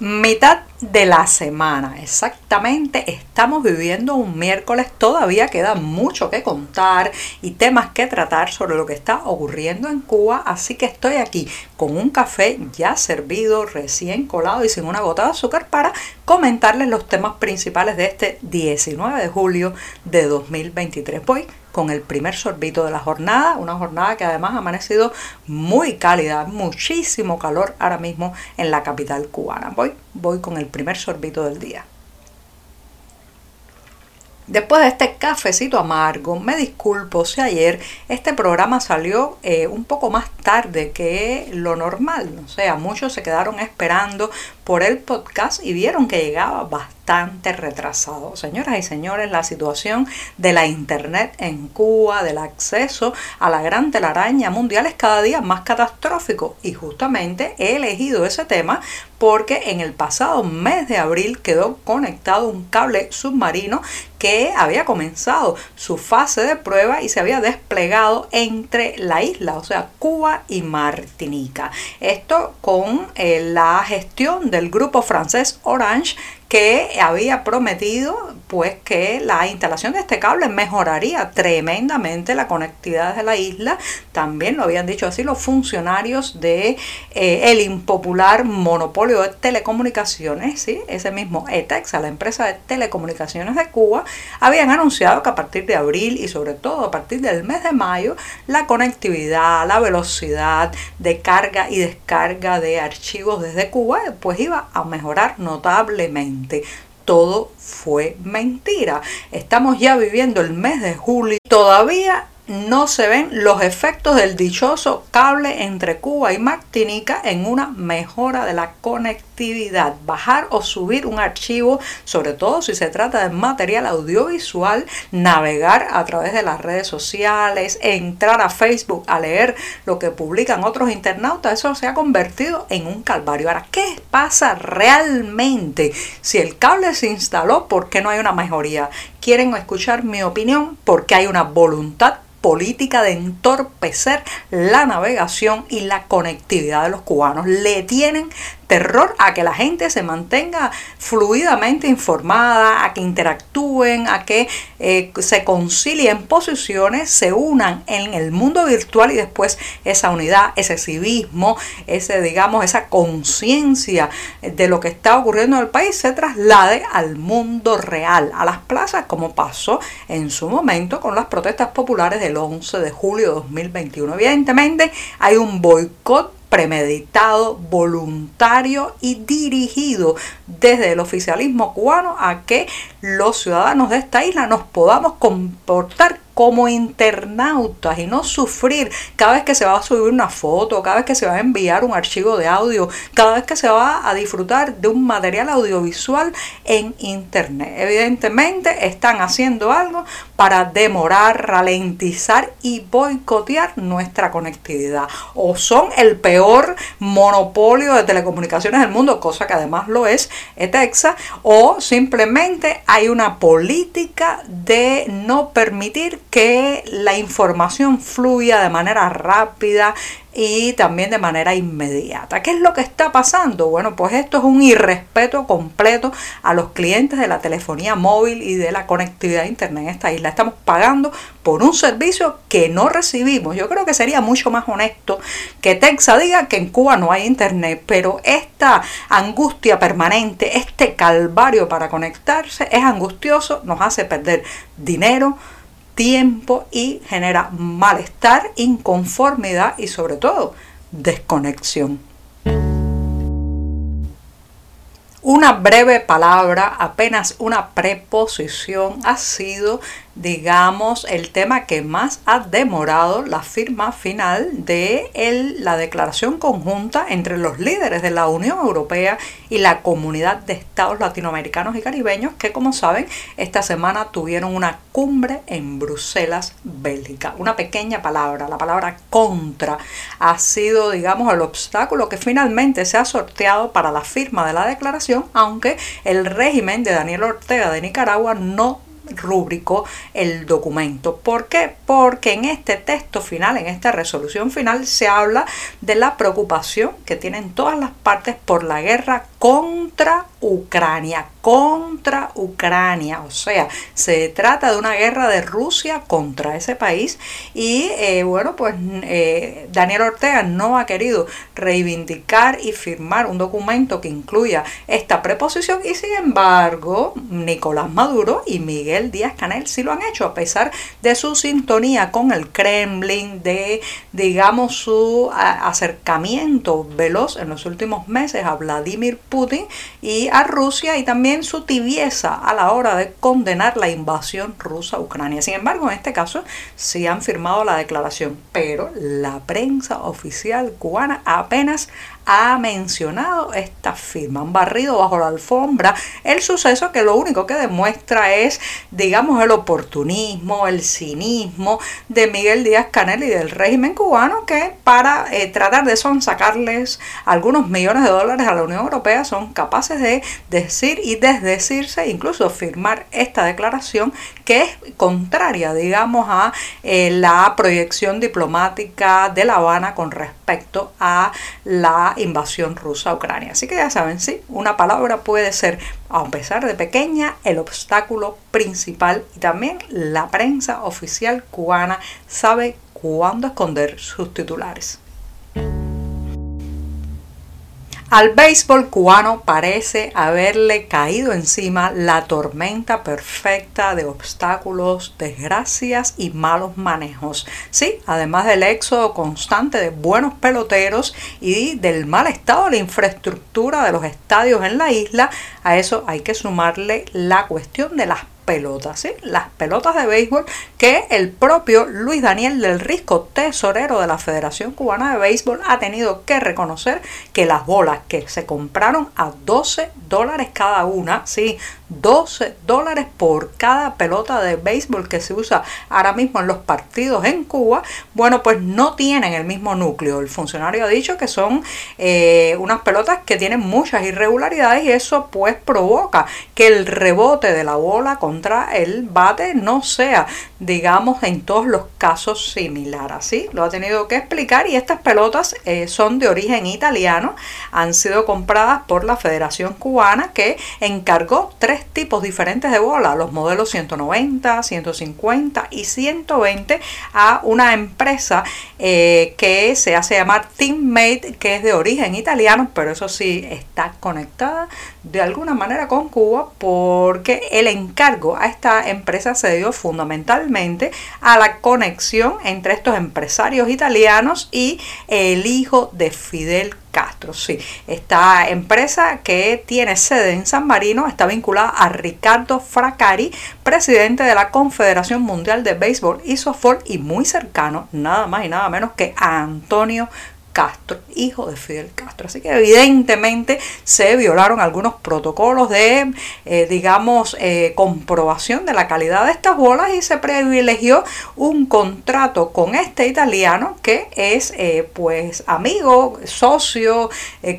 Mitad de la semana, exactamente. Estamos viviendo un miércoles, todavía queda mucho que contar y temas que tratar sobre lo que está ocurriendo en Cuba, así que estoy aquí con un café ya servido, recién colado y sin una gota de azúcar para comentarles los temas principales de este 19 de julio de 2023. Voy con el primer sorbito de la jornada, una jornada que además ha amanecido muy cálida, muchísimo calor ahora mismo en la capital cubana. Voy, voy con el primer sorbito del día. Después de este cafecito amargo, me disculpo si ayer este programa salió eh, un poco más tarde que lo normal. O sea, muchos se quedaron esperando por el podcast y vieron que llegaba bastante retrasado. Señoras y señores, la situación de la Internet en Cuba, del acceso a la gran telaraña mundial es cada día más catastrófico y justamente he elegido ese tema porque en el pasado mes de abril quedó conectado un cable submarino que había comenzado su fase de prueba y se había desplegado entre la isla, o sea, Cuba y Martinica. Esto con eh, la gestión del grupo francés Orange que había prometido pues que la instalación de este cable mejoraría tremendamente la conectividad de la isla. También lo habían dicho así los funcionarios de eh, el impopular monopolio de telecomunicaciones, ¿sí? ese mismo ETEXA, la empresa de telecomunicaciones de Cuba, habían anunciado que a partir de abril y sobre todo a partir del mes de mayo, la conectividad, la velocidad de carga y descarga de archivos desde Cuba pues iba a mejorar notablemente todo fue mentira. Estamos ya viviendo el mes de julio. Todavía no se ven los efectos del dichoso cable entre Cuba y Martinica en una mejora de la conectividad. Bajar o subir un archivo, sobre todo si se trata de material audiovisual, navegar a través de las redes sociales, entrar a Facebook a leer lo que publican otros internautas, eso se ha convertido en un calvario. Ahora, ¿qué pasa realmente? Si el cable se instaló, ¿por qué no hay una mejoría? ¿Quieren escuchar mi opinión? Porque hay una voluntad política de entorpecer la navegación y la conectividad de los cubanos. Le tienen terror a que la gente se mantenga fluidamente informada, a que interactúen, a que eh, se concilien posiciones, se unan en el mundo virtual y después esa unidad, ese civismo, ese digamos esa conciencia de lo que está ocurriendo en el país se traslade al mundo real, a las plazas como pasó en su momento con las protestas populares del 11 de julio de 2021. Evidentemente hay un boicot premeditado, voluntario y dirigido desde el oficialismo cubano a que los ciudadanos de esta isla nos podamos comportar como internautas y no sufrir cada vez que se va a subir una foto, cada vez que se va a enviar un archivo de audio, cada vez que se va a disfrutar de un material audiovisual en internet. Evidentemente están haciendo algo para demorar, ralentizar y boicotear nuestra conectividad. O son el peor monopolio de telecomunicaciones del mundo, cosa que además lo es ETEXA, o simplemente hay una política de no permitir que la información fluya de manera rápida y también de manera inmediata. ¿Qué es lo que está pasando? Bueno, pues esto es un irrespeto completo a los clientes de la telefonía móvil y de la conectividad a internet en esta isla. Estamos pagando por un servicio que no recibimos. Yo creo que sería mucho más honesto que Texa diga que en Cuba no hay internet, pero esta angustia permanente, este calvario para conectarse es angustioso, nos hace perder dinero, tiempo y genera malestar, inconformidad y sobre todo desconexión. Una breve palabra, apenas una preposición, ha sido digamos, el tema que más ha demorado la firma final de la declaración conjunta entre los líderes de la Unión Europea y la comunidad de estados latinoamericanos y caribeños que, como saben, esta semana tuvieron una cumbre en Bruselas, Bélgica. Una pequeña palabra, la palabra contra, ha sido, digamos, el obstáculo que finalmente se ha sorteado para la firma de la declaración, aunque el régimen de Daniel Ortega de Nicaragua no rúbrico el documento. ¿Por qué? Porque en este texto final, en esta resolución final, se habla de la preocupación que tienen todas las partes por la guerra contra Ucrania, contra Ucrania. O sea, se trata de una guerra de Rusia contra ese país y eh, bueno, pues eh, Daniel Ortega no ha querido reivindicar y firmar un documento que incluya esta preposición y sin embargo Nicolás Maduro y Miguel Díaz Canel sí lo han hecho a pesar de su sintonía con el Kremlin, de digamos su acercamiento veloz en los últimos meses a Vladimir Putin y a Rusia y también su tibieza a la hora de condenar la invasión rusa a Ucrania. Sin embargo, en este caso sí han firmado la declaración, pero la prensa oficial cubana apenas ha mencionado esta firma, han barrido bajo la alfombra el suceso que lo único que demuestra es, digamos, el oportunismo, el cinismo de Miguel Díaz Canel y del régimen cubano que para eh, tratar de sonsacarles algunos millones de dólares a la Unión Europea son capaces de decir y desdecirse, incluso firmar esta declaración que es contraria, digamos, a eh, la proyección diplomática de La Habana con respecto a la invasión rusa a Ucrania. Así que ya saben, sí, una palabra puede ser, a pesar de pequeña, el obstáculo principal y también la prensa oficial cubana sabe cuándo esconder sus titulares. Al béisbol cubano parece haberle caído encima la tormenta perfecta de obstáculos, desgracias y malos manejos. Sí, además del éxodo constante de buenos peloteros y del mal estado de la infraestructura de los estadios en la isla, a eso hay que sumarle la cuestión de las pelotas, ¿sí? las pelotas de béisbol que el propio Luis Daniel del Risco, tesorero de la Federación Cubana de Béisbol, ha tenido que reconocer que las bolas que se compraron a 12 dólares cada una, sí, 12 dólares por cada pelota de béisbol que se usa ahora mismo en los partidos en Cuba, bueno, pues no tienen el mismo núcleo. El funcionario ha dicho que son eh, unas pelotas que tienen muchas irregularidades y eso pues provoca que el rebote de la bola contra el bate no sea, digamos, en todos los casos similar. Así lo ha tenido que explicar y estas pelotas eh, son de origen italiano, han sido compradas por la Federación Cubana que encargó tres tipos diferentes de bola, los modelos 190, 150 y 120 a una empresa eh, que se hace llamar Teammate, que es de origen italiano, pero eso sí está conectada de alguna manera con Cuba porque el encargo a esta empresa se dio fundamentalmente a la conexión entre estos empresarios italianos y el hijo de Fidel Castro, sí. Esta empresa que tiene sede en San Marino está vinculada a Ricardo Fracari, presidente de la Confederación Mundial de Béisbol y Softball y muy cercano, nada más y nada menos que a Antonio Castro, hijo de Fidel Castro. Así que evidentemente se violaron algunos protocolos de, eh, digamos, eh, comprobación de la calidad de estas bolas y se privilegió un contrato con este italiano que es, eh, pues, amigo, socio,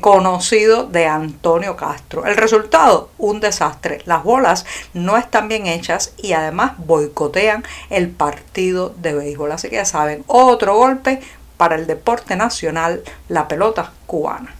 conocido de Antonio Castro. El resultado, un desastre. Las bolas no están bien hechas y además boicotean el partido de béisbol. Así que ya saben, otro golpe para el deporte nacional, la pelota cubana.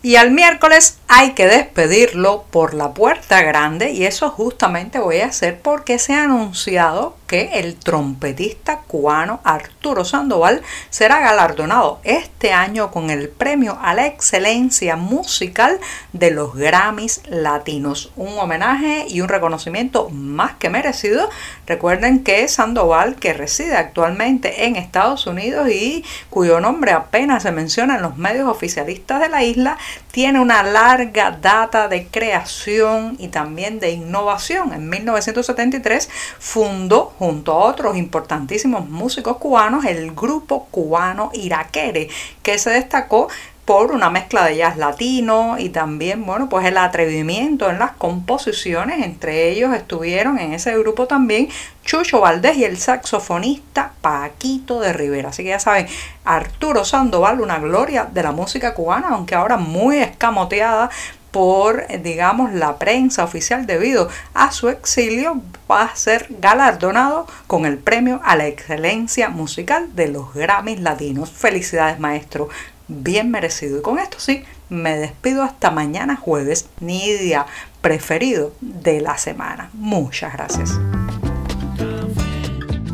Y al miércoles hay que despedirlo por la puerta grande y eso justamente voy a hacer porque se ha anunciado que el trompetista cubano Arturo Sandoval será galardonado este año con el premio a la excelencia musical de los Grammys Latinos. Un homenaje y un reconocimiento más que merecido. Recuerden que Sandoval, que reside actualmente en Estados Unidos y cuyo nombre apenas se menciona en los medios oficialistas de la isla, tiene una larga data de creación y también de innovación. En 1973 fundó junto a otros importantísimos músicos cubanos el grupo cubano Iraquere, que se destacó por una mezcla de jazz latino y también, bueno, pues el atrevimiento en las composiciones. Entre ellos estuvieron en ese grupo también Chucho Valdés y el saxofonista Paquito de Rivera. Así que ya saben, Arturo Sandoval, una gloria de la música cubana, aunque ahora muy escamoteada por, digamos, la prensa oficial debido a su exilio, va a ser galardonado con el premio a la excelencia musical de los Grammys Latinos. Felicidades, maestro bien merecido. Y con esto sí, me despido hasta mañana jueves, mi día preferido de la semana. Muchas gracias.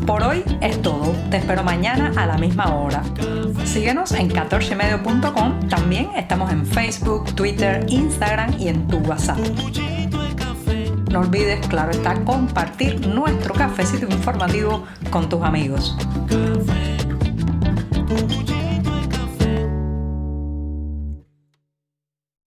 Por hoy es todo. Te espero mañana a la misma hora. Síguenos en 14medio.com. También estamos en Facebook, Twitter, Instagram y en tu WhatsApp. No olvides, claro está, compartir nuestro cafecito informativo con tus amigos.